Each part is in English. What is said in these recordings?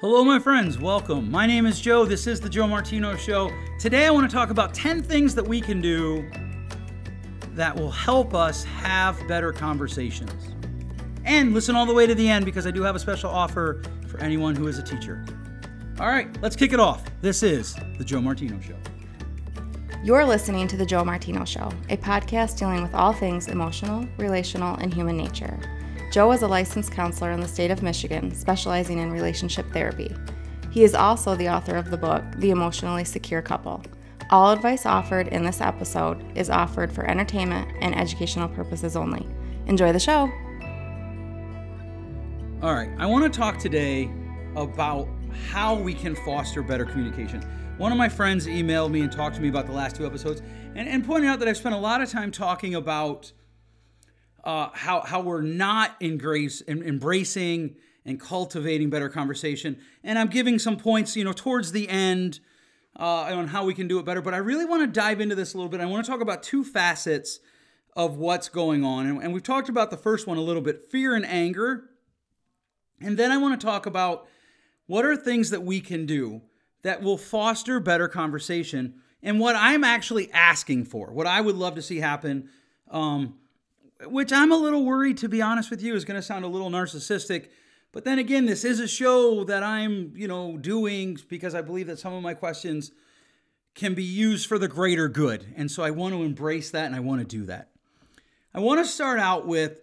Hello, my friends. Welcome. My name is Joe. This is the Joe Martino Show. Today, I want to talk about 10 things that we can do that will help us have better conversations. And listen all the way to the end because I do have a special offer for anyone who is a teacher. All right, let's kick it off. This is the Joe Martino Show. You're listening to The Joe Martino Show, a podcast dealing with all things emotional, relational, and human nature. Joe is a licensed counselor in the state of Michigan, specializing in relationship therapy. He is also the author of the book, The Emotionally Secure Couple. All advice offered in this episode is offered for entertainment and educational purposes only. Enjoy the show. All right, I want to talk today about how we can foster better communication. One of my friends emailed me and talked to me about the last two episodes and, and pointed out that I've spent a lot of time talking about uh, how, how we're not embrace, embracing and cultivating better conversation. And I'm giving some points, you know, towards the end uh, on how we can do it better. But I really want to dive into this a little bit. I want to talk about two facets of what's going on. And, and we've talked about the first one a little bit fear and anger. And then I want to talk about what are things that we can do that will foster better conversation and what I'm actually asking for, what I would love to see happen, um, which I'm a little worried, to be honest with you, is going to sound a little narcissistic. But then again, this is a show that I'm, you know, doing because I believe that some of my questions can be used for the greater good. And so I want to embrace that and I want to do that. I want to start out with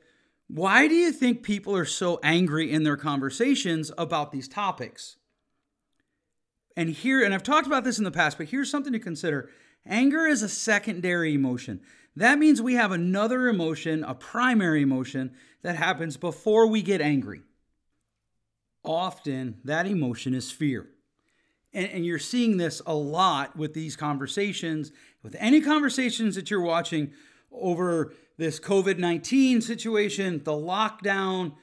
why do you think people are so angry in their conversations about these topics? And here, and I've talked about this in the past, but here's something to consider anger is a secondary emotion. That means we have another emotion, a primary emotion, that happens before we get angry. Often, that emotion is fear. And, and you're seeing this a lot with these conversations, with any conversations that you're watching over this COVID 19 situation, the lockdown.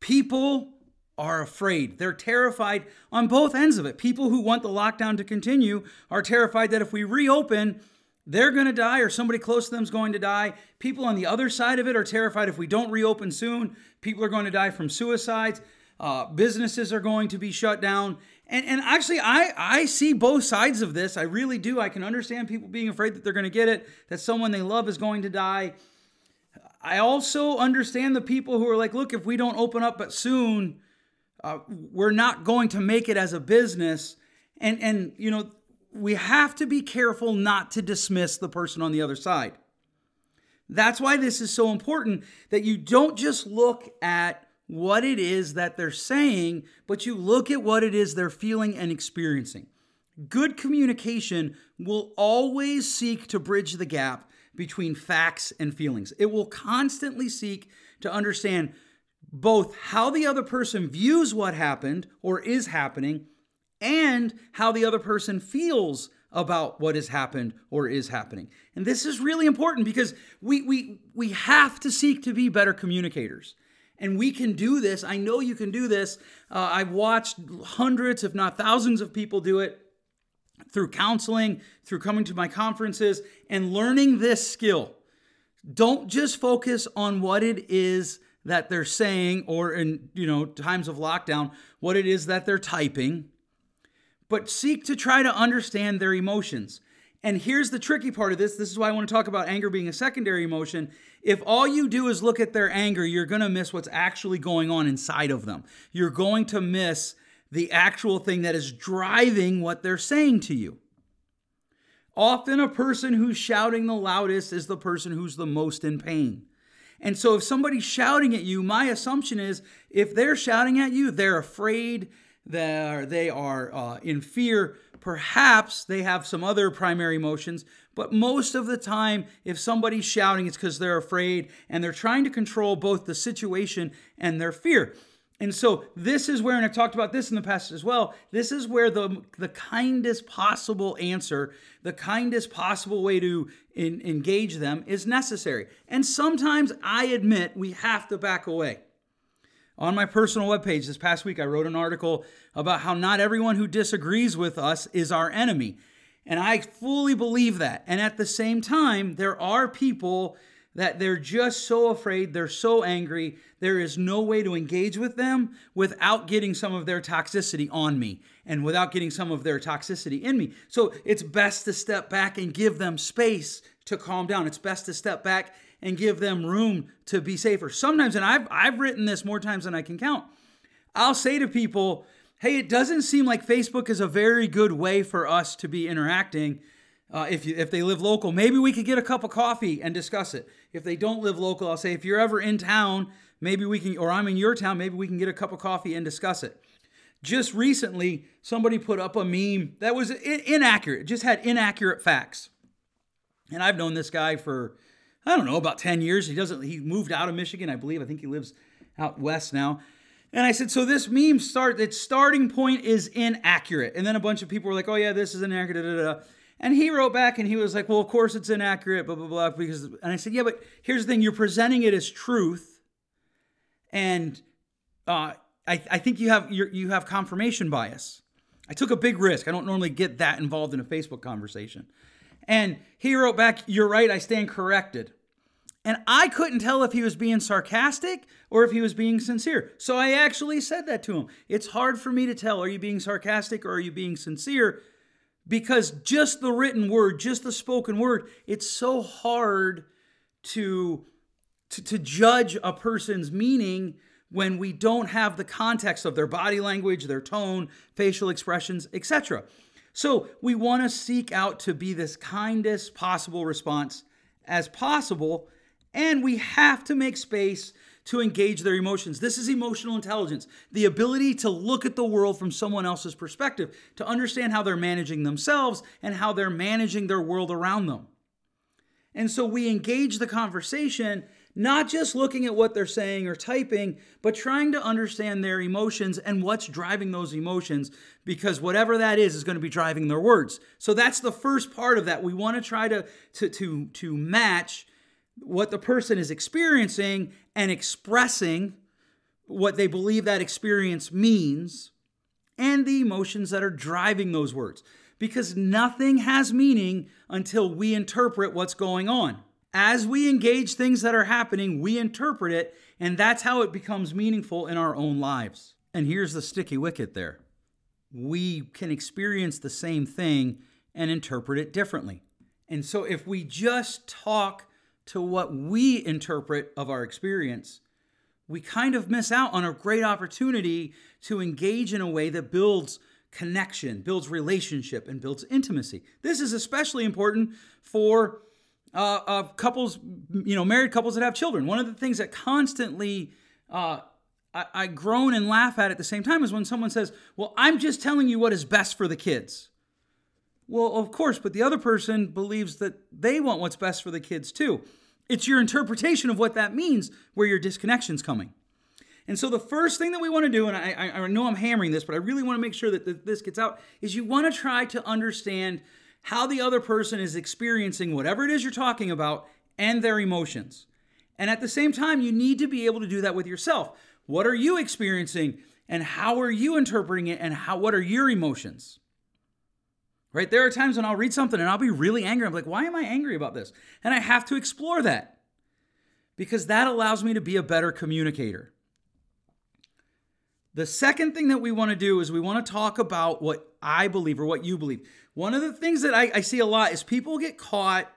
People are afraid. They're terrified on both ends of it. People who want the lockdown to continue are terrified that if we reopen, they're going to die or somebody close to them is going to die. People on the other side of it are terrified if we don't reopen soon, people are going to die from suicides. Uh, businesses are going to be shut down. And, and actually, I, I see both sides of this. I really do. I can understand people being afraid that they're going to get it, that someone they love is going to die. I also understand the people who are like, look, if we don't open up but soon, uh, we're not going to make it as a business. And, and, you know, we have to be careful not to dismiss the person on the other side. That's why this is so important that you don't just look at what it is that they're saying, but you look at what it is they're feeling and experiencing. Good communication will always seek to bridge the gap between facts and feelings. It will constantly seek to understand both how the other person views what happened or is happening and how the other person feels about what has happened or is happening. And this is really important because we we we have to seek to be better communicators. And we can do this. I know you can do this. Uh, I've watched hundreds, if not thousands, of people do it through counseling, through coming to my conferences, and learning this skill. Don't just focus on what it is that they're saying or in you know times of lockdown what it is that they're typing but seek to try to understand their emotions. And here's the tricky part of this. This is why i want to talk about anger being a secondary emotion. If all you do is look at their anger you're going to miss what's actually going on inside of them. You're going to miss the actual thing that is driving what they're saying to you. Often a person who's shouting the loudest is the person who's the most in pain. And so if somebody's shouting at you, my assumption is if they're shouting at you, they're afraid, they're, they are uh, in fear. Perhaps they have some other primary emotions, but most of the time, if somebody's shouting, it's because they're afraid and they're trying to control both the situation and their fear. And so this is where, and I've talked about this in the past as well, this is where the, the kindest possible answer, the kindest possible way to in, engage them is necessary. And sometimes I admit we have to back away. On my personal webpage this past week, I wrote an article about how not everyone who disagrees with us is our enemy. And I fully believe that. And at the same time, there are people that they're just so afraid, they're so angry, there is no way to engage with them without getting some of their toxicity on me and without getting some of their toxicity in me. So it's best to step back and give them space to calm down. It's best to step back and give them room to be safer. Sometimes, and I've, I've written this more times than I can count, I'll say to people, hey, it doesn't seem like Facebook is a very good way for us to be interacting. Uh, if you, if they live local, maybe we could get a cup of coffee and discuss it. If they don't live local, I'll say if you're ever in town, maybe we can, or I'm in your town, maybe we can get a cup of coffee and discuss it. Just recently, somebody put up a meme that was in- inaccurate, just had inaccurate facts. And I've known this guy for I don't know about 10 years. He doesn't he moved out of Michigan, I believe. I think he lives out west now. And I said, so this meme start, its starting point is inaccurate. And then a bunch of people were like, oh yeah, this is inaccurate. Da, da, da. And he wrote back and he was like, well, of course it's inaccurate, blah, blah, blah. Because, and I said, yeah, but here's the thing you're presenting it as truth. And uh, I, I think you have you you have confirmation bias. I took a big risk. I don't normally get that involved in a Facebook conversation. And he wrote back, You're right, I stand corrected. And I couldn't tell if he was being sarcastic or if he was being sincere. So I actually said that to him. It's hard for me to tell are you being sarcastic or are you being sincere? Because just the written word, just the spoken word, it's so hard to, to, to judge a person's meaning when we don't have the context of their body language, their tone, facial expressions, etc. So we want to seek out to be this kindest possible response as possible and we have to make space to engage their emotions. This is emotional intelligence, the ability to look at the world from someone else's perspective, to understand how they're managing themselves and how they're managing their world around them. And so we engage the conversation, not just looking at what they're saying or typing, but trying to understand their emotions and what's driving those emotions, because whatever that is is going to be driving their words. So that's the first part of that. We want to try to, to, to, to match what the person is experiencing and expressing what they believe that experience means and the emotions that are driving those words. Because nothing has meaning until we interpret what's going on. As we engage things that are happening, we interpret it, and that's how it becomes meaningful in our own lives. And here's the sticky wicket there we can experience the same thing and interpret it differently. And so if we just talk to what we interpret of our experience, we kind of miss out on a great opportunity to engage in a way that builds connection, builds relationship, and builds intimacy. This is especially important for uh, uh, couples, you know, married couples that have children. One of the things that constantly uh, I, I groan and laugh at at the same time is when someone says, Well, I'm just telling you what is best for the kids. Well, of course, but the other person believes that they want what's best for the kids too. It's your interpretation of what that means where your disconnection's coming. And so the first thing that we want to do, and I, I know I'm hammering this, but I really want to make sure that this gets out, is you want to try to understand how the other person is experiencing whatever it is you're talking about and their emotions. And at the same time, you need to be able to do that with yourself. What are you experiencing and how are you interpreting it and how what are your emotions? Right? There are times when I'll read something and I'll be really angry. I'm like, why am I angry about this? And I have to explore that because that allows me to be a better communicator. The second thing that we want to do is we want to talk about what I believe or what you believe. One of the things that I, I see a lot is people get caught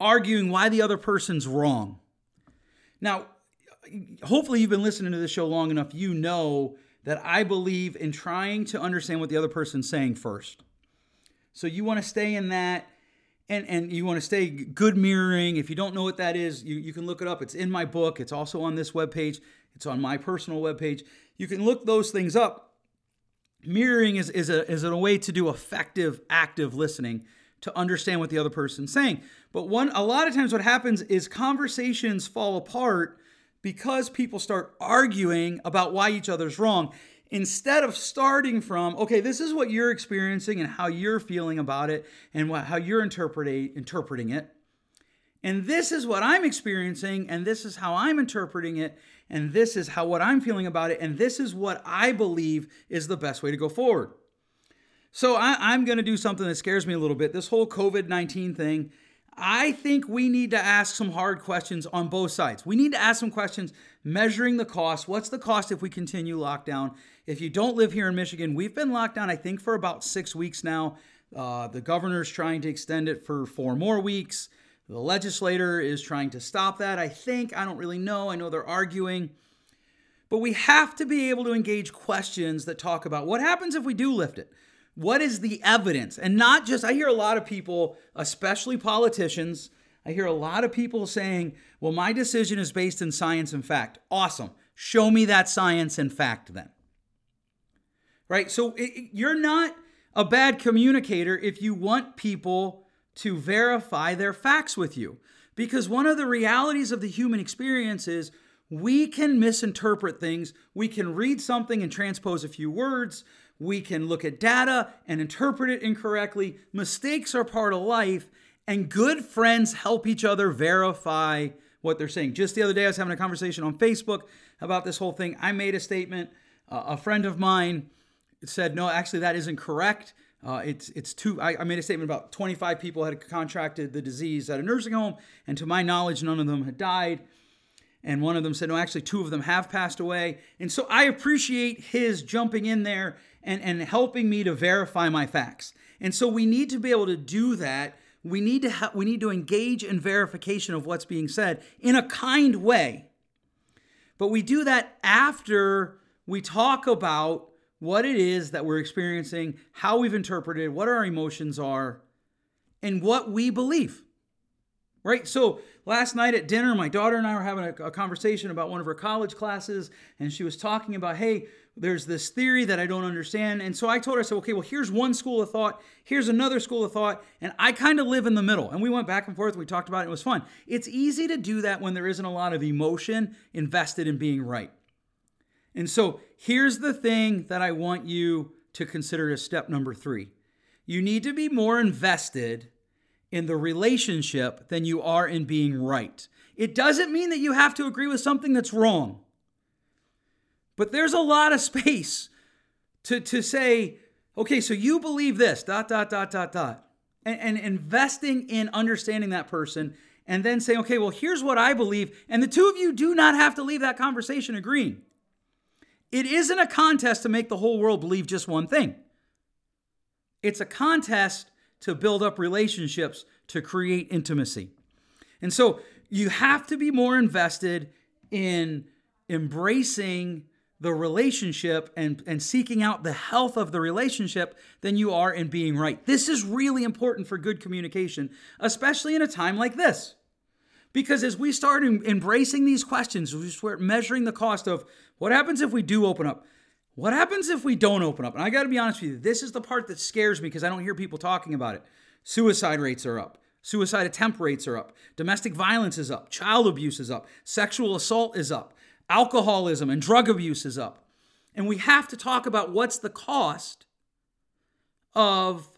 arguing why the other person's wrong. Now, hopefully, you've been listening to this show long enough, you know that I believe in trying to understand what the other person's saying first. So you want to stay in that and and you want to stay good mirroring. If you don't know what that is, you, you can look it up. It's in my book. It's also on this webpage. It's on my personal webpage. You can look those things up. Mirroring is, is, a, is a way to do effective, active listening to understand what the other person's saying. But one a lot of times what happens is conversations fall apart because people start arguing about why each other's wrong instead of starting from, okay, this is what you're experiencing and how you're feeling about it and what, how you're interpreting interpreting it. And this is what I'm experiencing, and this is how I'm interpreting it, and this is how what I'm feeling about it, and this is what I believe is the best way to go forward. So I, am going to do something that scares me a little bit. This whole COVID 19 thing, I think we need to ask some hard questions on both sides. We need to ask some questions measuring the cost. What's the cost if we continue lockdown? If you don't live here in Michigan, we've been locked down, I think, for about six weeks now. Uh, the governor's trying to extend it for four more weeks. The legislator is trying to stop that, I think. I don't really know. I know they're arguing. But we have to be able to engage questions that talk about what happens if we do lift it? What is the evidence? And not just, I hear a lot of people, especially politicians, I hear a lot of people saying, well, my decision is based in science and fact. Awesome. Show me that science and fact then. Right? So it, you're not a bad communicator if you want people to verify their facts with you. Because one of the realities of the human experience is we can misinterpret things. We can read something and transpose a few words. We can look at data and interpret it incorrectly. Mistakes are part of life, and good friends help each other verify what they're saying. Just the other day, I was having a conversation on Facebook about this whole thing. I made a statement. Uh, a friend of mine said, "No, actually, that isn't correct." Uh, it's it's two. I, I, made a statement about 25 people had contracted the disease at a nursing home, and to my knowledge, none of them had died. And one of them said, no, actually, two of them have passed away. And so I appreciate his jumping in there and, and helping me to verify my facts. And so we need to be able to do that. We need to ha- we need to engage in verification of what's being said in a kind way. But we do that after we talk about what it is that we're experiencing, how we've interpreted, what our emotions are, and what we believe. Right? So last night at dinner, my daughter and I were having a, a, conversation about one of her college classes, and she was talking about, hey, there's this theory that I don't understand. And so I told her, I said, okay, well, here's one school of thought, here's another school of thought, and I kind of live in the middle. And we went back and forth, we talked about it, it was fun. It's easy to do that when there isn't a lot of emotion invested in being right. And so here's the thing that I want you to consider as step number three you need to be more invested in the relationship than you are in being right. It doesn't mean that you have to agree with something that's wrong. But there's a lot of space to, to say, okay, so you believe this, dot, dot, dot, dot, dot. And, and investing in understanding that person and then saying, okay, well, here's what I believe. And the two of you do not have to leave that conversation agreeing. It isn't a contest to make the whole world believe just one thing. It's a contest to build up relationships, to create intimacy. And so you have to be more invested in embracing the relationship and, and seeking out the health of the relationship than you are in being right. This is really important for good communication, especially in a time like this. Because as we start embracing these questions, we start measuring the cost of what happens if we do open up? What happens if we don't open up? And I got to be honest with you, this is the part that scares me because I don't hear people talking about it. Suicide rates are up. Suicide attempt rates are up. Domestic violence is up. Child abuse is up. Sexual assault is up. Alcoholism and drug abuse is up. And we have to talk about what's the cost of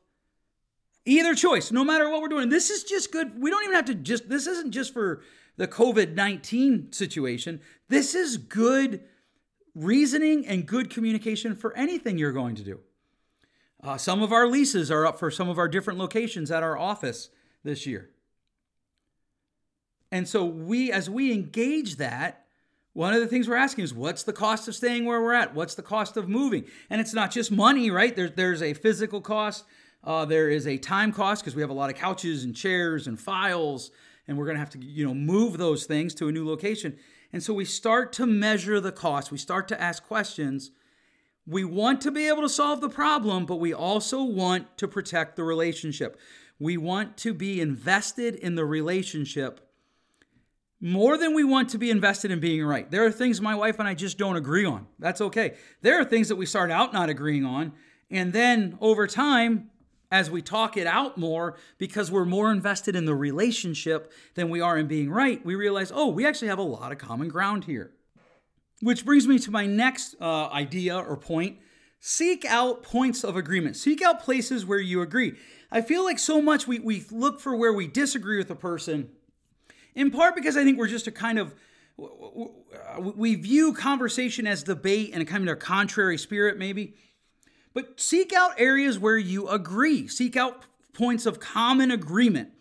Either choice, no matter what we're doing. This is just good. We don't even have to just, this isn't just for the COVID 19 situation. This is good reasoning and good communication for anything you're going to do. Uh, some of our leases are up for some of our different locations at our office this year. And so we, as we engage that, one of the things we're asking is what's the cost of staying where we're at? What's the cost of moving? And it's not just money, right? There, there's a physical cost, uh, there is a time cost because we have a lot of couches and chairs and files, and we're going to have to, you know, move those things to a new location. And so we start to measure the cost. We start to ask questions. We want to be able to solve the problem, but we also want to protect the relationship. We want to be invested in the relationship more than we want to be invested in being right. There are things my wife and I just don't agree on. That's okay. There are things that we start out not agreeing on, and then over time, as we talk it out more because we're more invested in the relationship than we are in being right, we realize, oh, we actually have a lot of common ground here. Which brings me to my next uh, idea or point seek out points of agreement, seek out places where you agree. I feel like so much we, we look for where we disagree with a person, in part because I think we're just a kind of we view conversation as debate and a kind of contrary spirit, maybe. But seek out areas where you agree, seek out points of common agreement.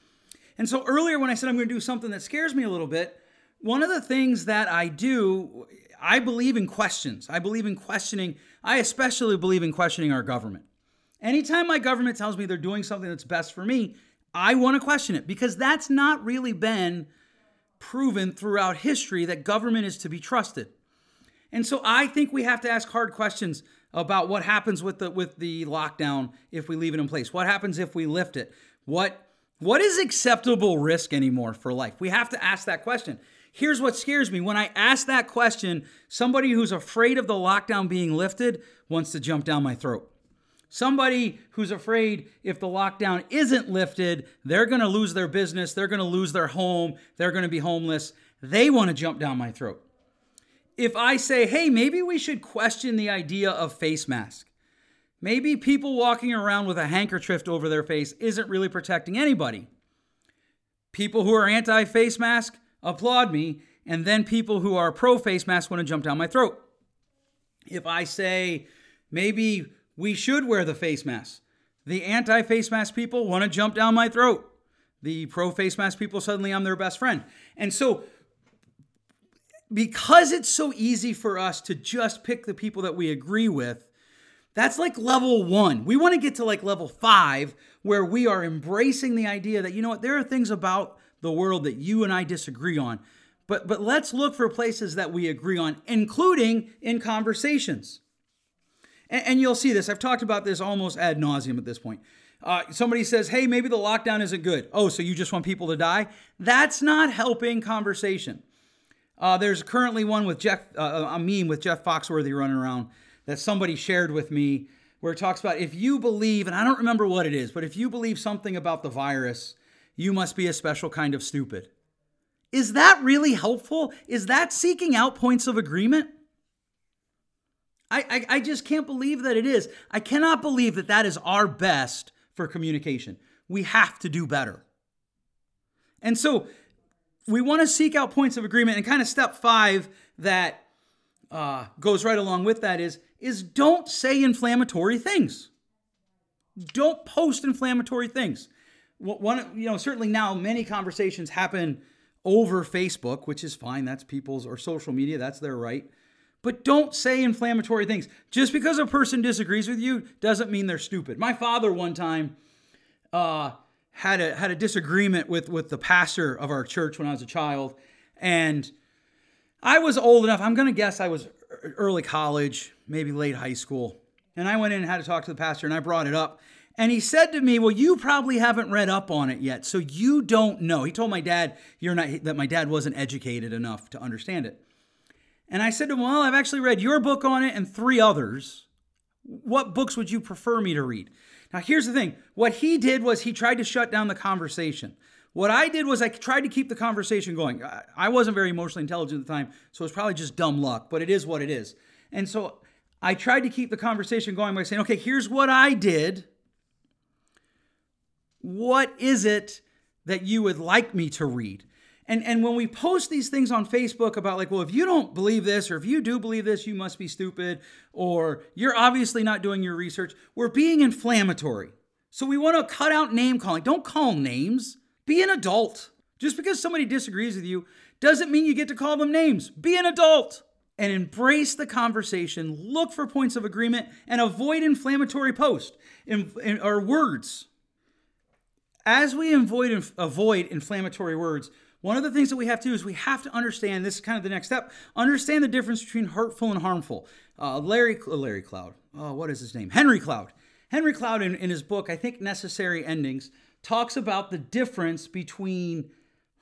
And so earlier, when I said I'm going to do something that scares me a little bit, one of the things that I do, I believe in questions. I believe in questioning. I especially believe in questioning our government. Anytime my government tells me they're doing something that's best for me, I want to question it because that's not really been proven throughout history that government is to be trusted. And so I think we have to ask hard questions about what happens with the with the lockdown if we leave it in place. What happens if we lift it? What what is acceptable risk anymore for life? We have to ask that question. Here's what scares me. When I ask that question, somebody who's afraid of the lockdown being lifted wants to jump down my throat. Somebody who's afraid if the lockdown isn't lifted, they're going to lose their business, they're going to lose their home, they're going to be homeless. They want to jump down my throat. If I say, hey, maybe we should question the idea of face mask. Maybe people walking around with a handkerchief over their face isn't really protecting anybody. People who are anti face mask applaud me, and then people who are pro face mask want to jump down my throat. If I say, maybe we should wear the face mask. The anti face mask people want to jump down my throat. The pro face mask people, suddenly I'm their best friend. And so, because it's so easy for us to just pick the people that we agree with, that's like level one. We want to get to like level five, where we are embracing the idea that, you know what, there are things about the world that you and I disagree on. But, but let's look for places that we agree on, including in conversations. And, and you'll see this. I've talked about this almost ad nauseum at this point. Uh, somebody says, hey, maybe the lockdown isn't good. Oh, so you just want people to die? That's not helping conversation. Uh, there's currently one with Jeff, uh, a meme with Jeff Foxworthy running around that somebody shared with me where it talks about if you believe, and I don't remember what it is, but if you believe something about the virus, you must be a special kind of stupid. Is that really helpful? Is that seeking out points of agreement? I, I, I just can't believe that it is. I cannot believe that that is our best for communication. We have to do better. And so we want to seek out points of agreement. And kind of step five that uh, goes right along with that is is don't say inflammatory things. Don't post inflammatory things. One, you know, certainly now many conversations happen over Facebook, which is fine. That's people's or social media. That's their right. But don't say inflammatory things. Just because a person disagrees with you doesn't mean they're stupid. My father one time uh, had a had a disagreement with with the pastor of our church when I was a child, and I was old enough. I'm gonna guess I was early college, maybe late high school, and I went in and had to talk to the pastor, and I brought it up. And he said to me, "Well, you probably haven't read up on it yet, so you don't know." He told my dad, "You're not that my dad wasn't educated enough to understand it." And I said to him, Well, I've actually read your book on it and three others. What books would you prefer me to read? Now, here's the thing what he did was he tried to shut down the conversation. What I did was I tried to keep the conversation going. I wasn't very emotionally intelligent at the time, so it's probably just dumb luck, but it is what it is. And so I tried to keep the conversation going by saying, okay, here's what I did. What is it that you would like me to read? And, and when we post these things on Facebook about, like, well, if you don't believe this, or if you do believe this, you must be stupid, or you're obviously not doing your research, we're being inflammatory. So we want to cut out name calling. Don't call names. Be an adult. Just because somebody disagrees with you doesn't mean you get to call them names. Be an adult and embrace the conversation. Look for points of agreement and avoid inflammatory posts or words. As we avoid, avoid inflammatory words, one of the things that we have to do is we have to understand this is kind of the next step understand the difference between hurtful and harmful. Uh, Larry, uh, Larry Cloud, oh, what is his name? Henry Cloud. Henry Cloud, in, in his book, I think Necessary Endings, talks about the difference between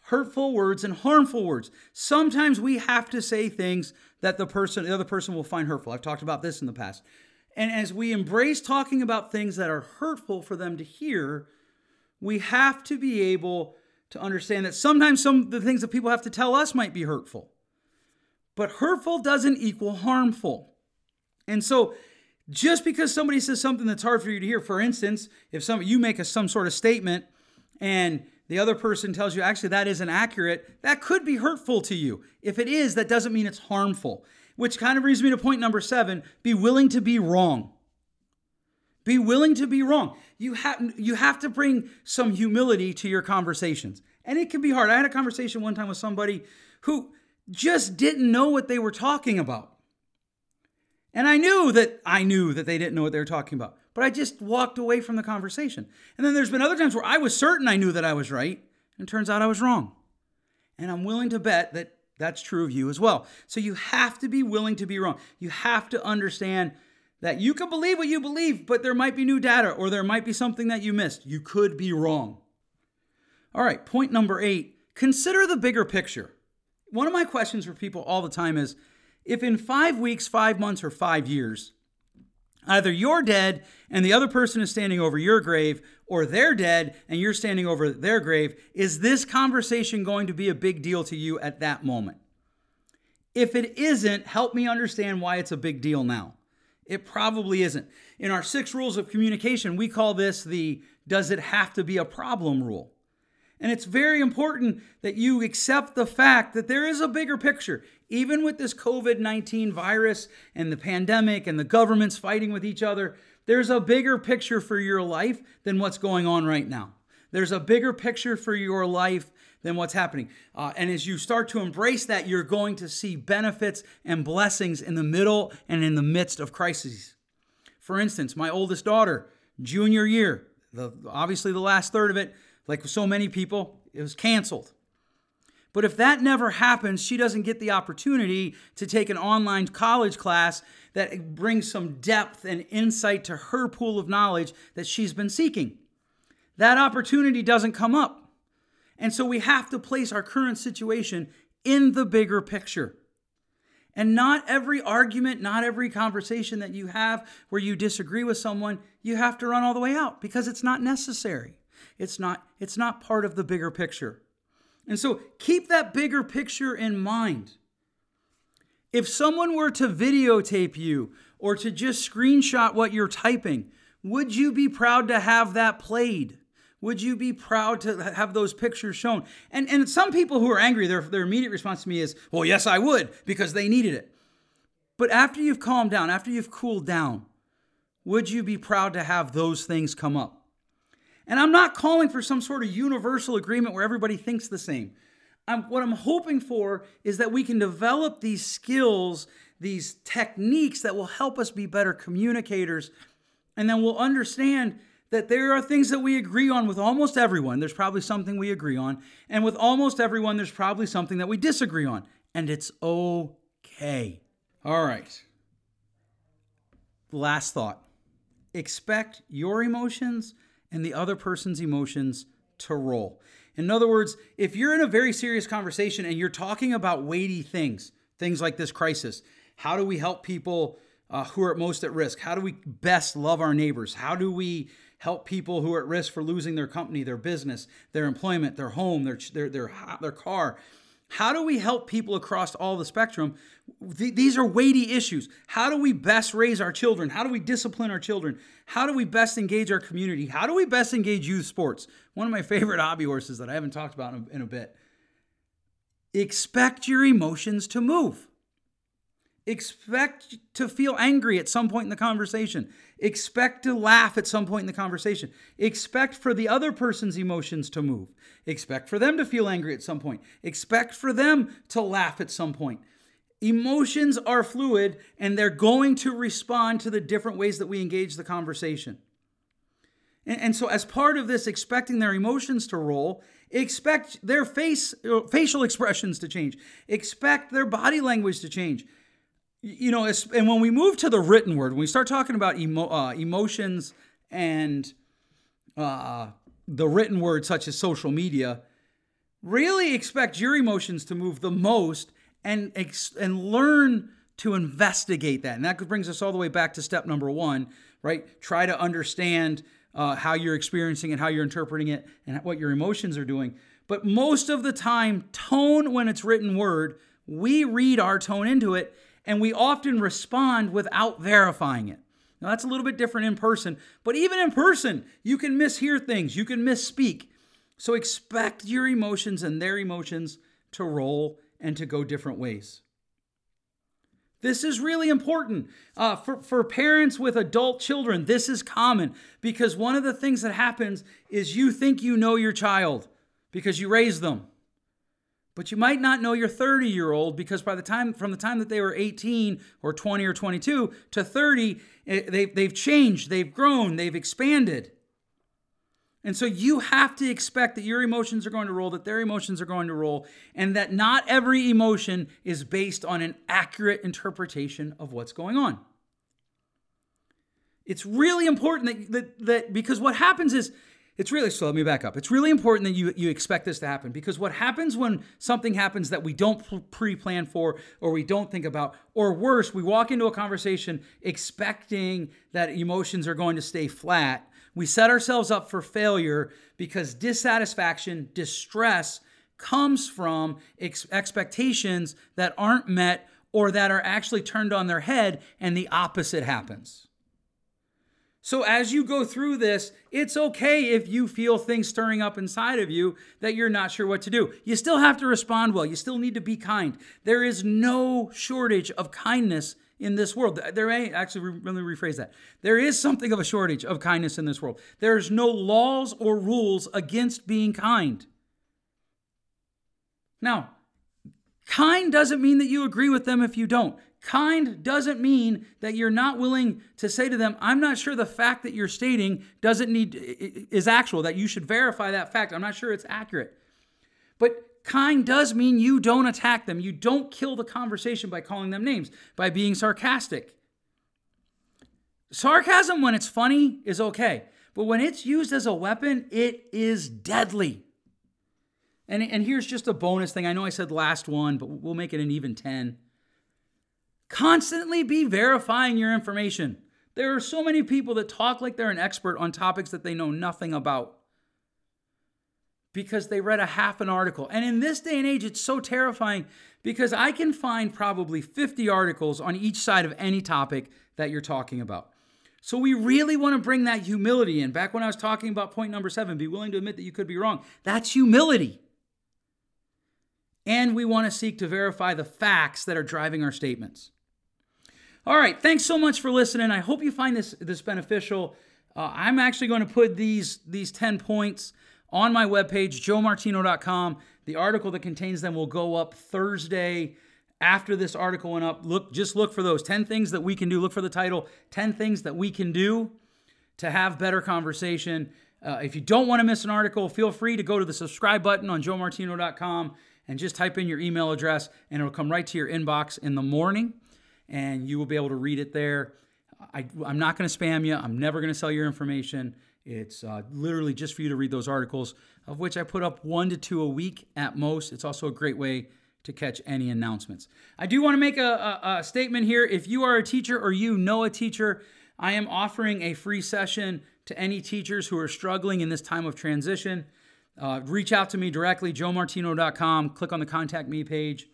hurtful words and harmful words. Sometimes we have to say things that the person, the other person will find hurtful. I've talked about this in the past. And as we embrace talking about things that are hurtful for them to hear, we have to be able to understand that sometimes some of the things that people have to tell us might be hurtful. But hurtful doesn't equal harmful. And so just because somebody says something that's hard for you to hear, for instance, if some you make a, some sort of statement and the other person tells you actually that isn't accurate, that could be hurtful to you. If it is, that doesn't mean it's harmful. Which kind of brings me to point number seven be willing to be wrong. Be willing to be wrong. You have, you have to bring some humility to your conversations. And it can be hard. I had a conversation one time with somebody who just didn't know what they were talking about. And I knew that I knew that they didn't know what they were talking about, but I just walked away from the conversation. And then there's been other times where I was certain I knew that I was right, and turns out I was wrong. And I'm willing to bet that that's true of you as well. So you have to be willing to be wrong. You have to understand that you can believe what you believe, but there might be new data or there might be something that you missed. You could be wrong. All right, point number eight consider the bigger picture. One of my questions for people all the time is if in five weeks, five months, or five years, either you're dead and the other person is standing over your grave, or they're dead and you're standing over their grave, is this conversation going to be a big deal to you at that moment? If it isn't, help me understand why it's a big deal now. It probably isn't. In our six rules of communication, we call this the does it have to be a problem rule. And it's very important that you accept the fact that there is a bigger picture. Even with this COVID 19 virus and the pandemic and the governments fighting with each other, there's a bigger picture for your life than what's going on right now. There's a bigger picture for your life than what's happening. Uh, and as you start to embrace that, you're going to see benefits and blessings in the middle and in the midst of crises. For instance, my oldest daughter, junior year, the, obviously the last third of it, like so many people, it was canceled. But if that never happens, she doesn't get the opportunity to take an online college class that brings some depth and insight to her pool of knowledge that she's been seeking. That opportunity doesn't come up. And so we have to place our current situation in the bigger picture. And not every argument, not every conversation that you have where you disagree with someone, you have to run all the way out because it's not necessary. It's not it's not part of the bigger picture. And so keep that bigger picture in mind. If someone were to videotape you or to just screenshot what you're typing, would you be proud to have that played? Would you be proud to have those pictures shown? And, and some people who are angry, their, their immediate response to me is, well, yes, I would, because they needed it. But after you've calmed down, after you've cooled down, would you be proud to have those things come up? And I'm not calling for some sort of universal agreement where everybody thinks the same. I'm, what I'm hoping for is that we can develop these skills, these techniques that will help us be better communicators. And then we'll understand that there are things that we agree on with almost everyone. There's probably something we agree on. And with almost everyone, there's probably something that we disagree on. And it's okay. All right. Last thought expect your emotions and the other person's emotions to roll. In other words, if you're in a very serious conversation and you're talking about weighty things, things like this crisis, how do we help people uh, who are most at risk? How do we best love our neighbors? How do we help people who are at risk for losing their company, their business, their employment, their home, their their their, their car? How do we help people across all the spectrum? Th- these are weighty issues. How do we best raise our children? How do we discipline our children? How do we best engage our community? How do we best engage youth sports? One of my favorite hobby horses that I haven't talked about in a, in a bit. Expect your emotions to move. Expect to feel angry at some point in the conversation. Expect to laugh at some point in the conversation. Expect for the other person's emotions to move. Expect for them to feel angry at some point. Expect for them to laugh at some point. Emotions are fluid and they're going to respond to the different ways that we engage the conversation. And, and so, as part of this, expecting their emotions to roll, expect their face, uh, facial expressions to change, expect their body language to change you know, and when we move to the written word, when we start talking about emo, uh, emotions and uh, the written word, such as social media, really expect your emotions to move the most and and learn to investigate that. And that brings us all the way back to step number one, right? Try to understand uh, how you're experiencing it, how you're interpreting it, and what your emotions are doing. But most of the time, tone when it's written word, we read our tone into it and we often respond without verifying it. Now, that's a little bit different in person, but even in person, you can mishear things, you can misspeak. So expect your emotions and their emotions to roll and to go different ways. This is really important. Uh, for, for parents with adult children, this is common because one of the things that happens is you think you know your child, because you raised them. But you might not know your 30 year old because by the time, from the time that they were 18 or 20 or 22 to 30, eh, they've, they've changed, they've grown, they've expanded. And so you have to expect that your emotions are going to roll, that their emotions are going to roll, and that not every emotion is based on an accurate interpretation of what's going on. It's really important that, that, that because what happens is it's really so let me back up. It's really important that you you expect this to happen because what happens when something happens that we don't pre-plan for or we don't think about or worse, we walk into a conversation expecting that emotions are going to stay flat. We set ourselves up for failure because dissatisfaction, distress comes from ex- expectations that aren't met or that are actually turned on their head and the opposite happens. So, as you go through this, it's okay if you feel things stirring up inside of you that you're not sure what to do. You still have to respond well. You still need to be kind. There is no shortage of kindness in this world. There may actually, let me rephrase that. There is something of a shortage of kindness in this world. There's no laws or rules against being kind. Now, kind doesn't mean that you agree with them if you don't. Kind doesn't mean that you're not willing to say to them, I'm not sure the fact that you're stating doesn't need is actual, that you should verify that fact. I'm not sure it's accurate. But kind does mean you don't attack them. You don't kill the conversation by calling them names, by being sarcastic. Sarcasm, when it's funny, is okay. But when it's used as a weapon, it is deadly. And, and here's just a bonus thing. I know I said last one, but we'll make it an even 10. Constantly be verifying your information. There are so many people that talk like they're an expert on topics that they know nothing about because they read a half an article. And in this day and age, it's so terrifying because I can find probably 50 articles on each side of any topic that you're talking about. So we really want to bring that humility in. Back when I was talking about point number seven, be willing to admit that you could be wrong. That's humility. And we want to seek to verify the facts that are driving our statements. All right, thanks so much for listening. I hope you find this this beneficial. Uh, I'm actually going to put these these 10 points on my webpage, joemartino.com. The article that contains them will go up Thursday after this article went up. Look, just look for those 10 things that we can do. Look for the title 10 things that we can do to have better conversation. Uh, if you don't want to miss an article, feel free to go to the subscribe button on joemartino.com and just type in your email address, and it'll come right to your inbox in the morning and you will be able to read it there. I, am not going to spam you. I'm never going to sell your information. It's uh, literally just for you to read those articles, of which I put up one to two a week at most. It's also a great way to catch any announcements. I do want to make a, a, a statement here. If you are a teacher or you know a teacher, I am offering a free session to any teachers who are struggling in this time of transition. Uh, reach out to me directly, joemartino.com. Click on the contact me page,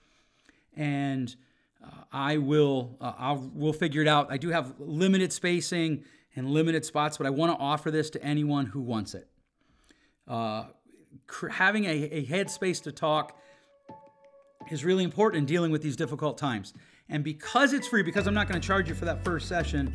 and uh, I will uh, I'll we'll figure it out. I do have limited spacing and limited spots, but I want to offer this to anyone who wants it. Uh, cr- having a, a headspace to talk is really important in dealing with these difficult times. And because it's free, because I'm not going to charge you for that first session,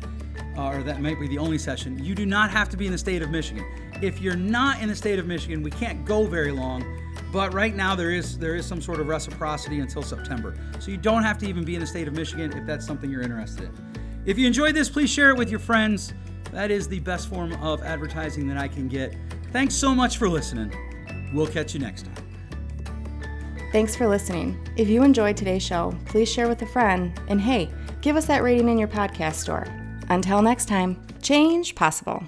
uh, or that might be the only session, you do not have to be in the state of Michigan. If you're not in the state of Michigan, we can't go very long but right now there is there is some sort of reciprocity until September. So you don't have to even be in the state of Michigan if that's something you're interested in. If you enjoyed this, please share it with your friends. That is the best form of advertising that I can get. Thanks so much for listening. We'll catch you next time. Thanks for listening. If you enjoyed today's show, please share with a friend. And hey, give us that rating in your podcast store. Until next time, change possible.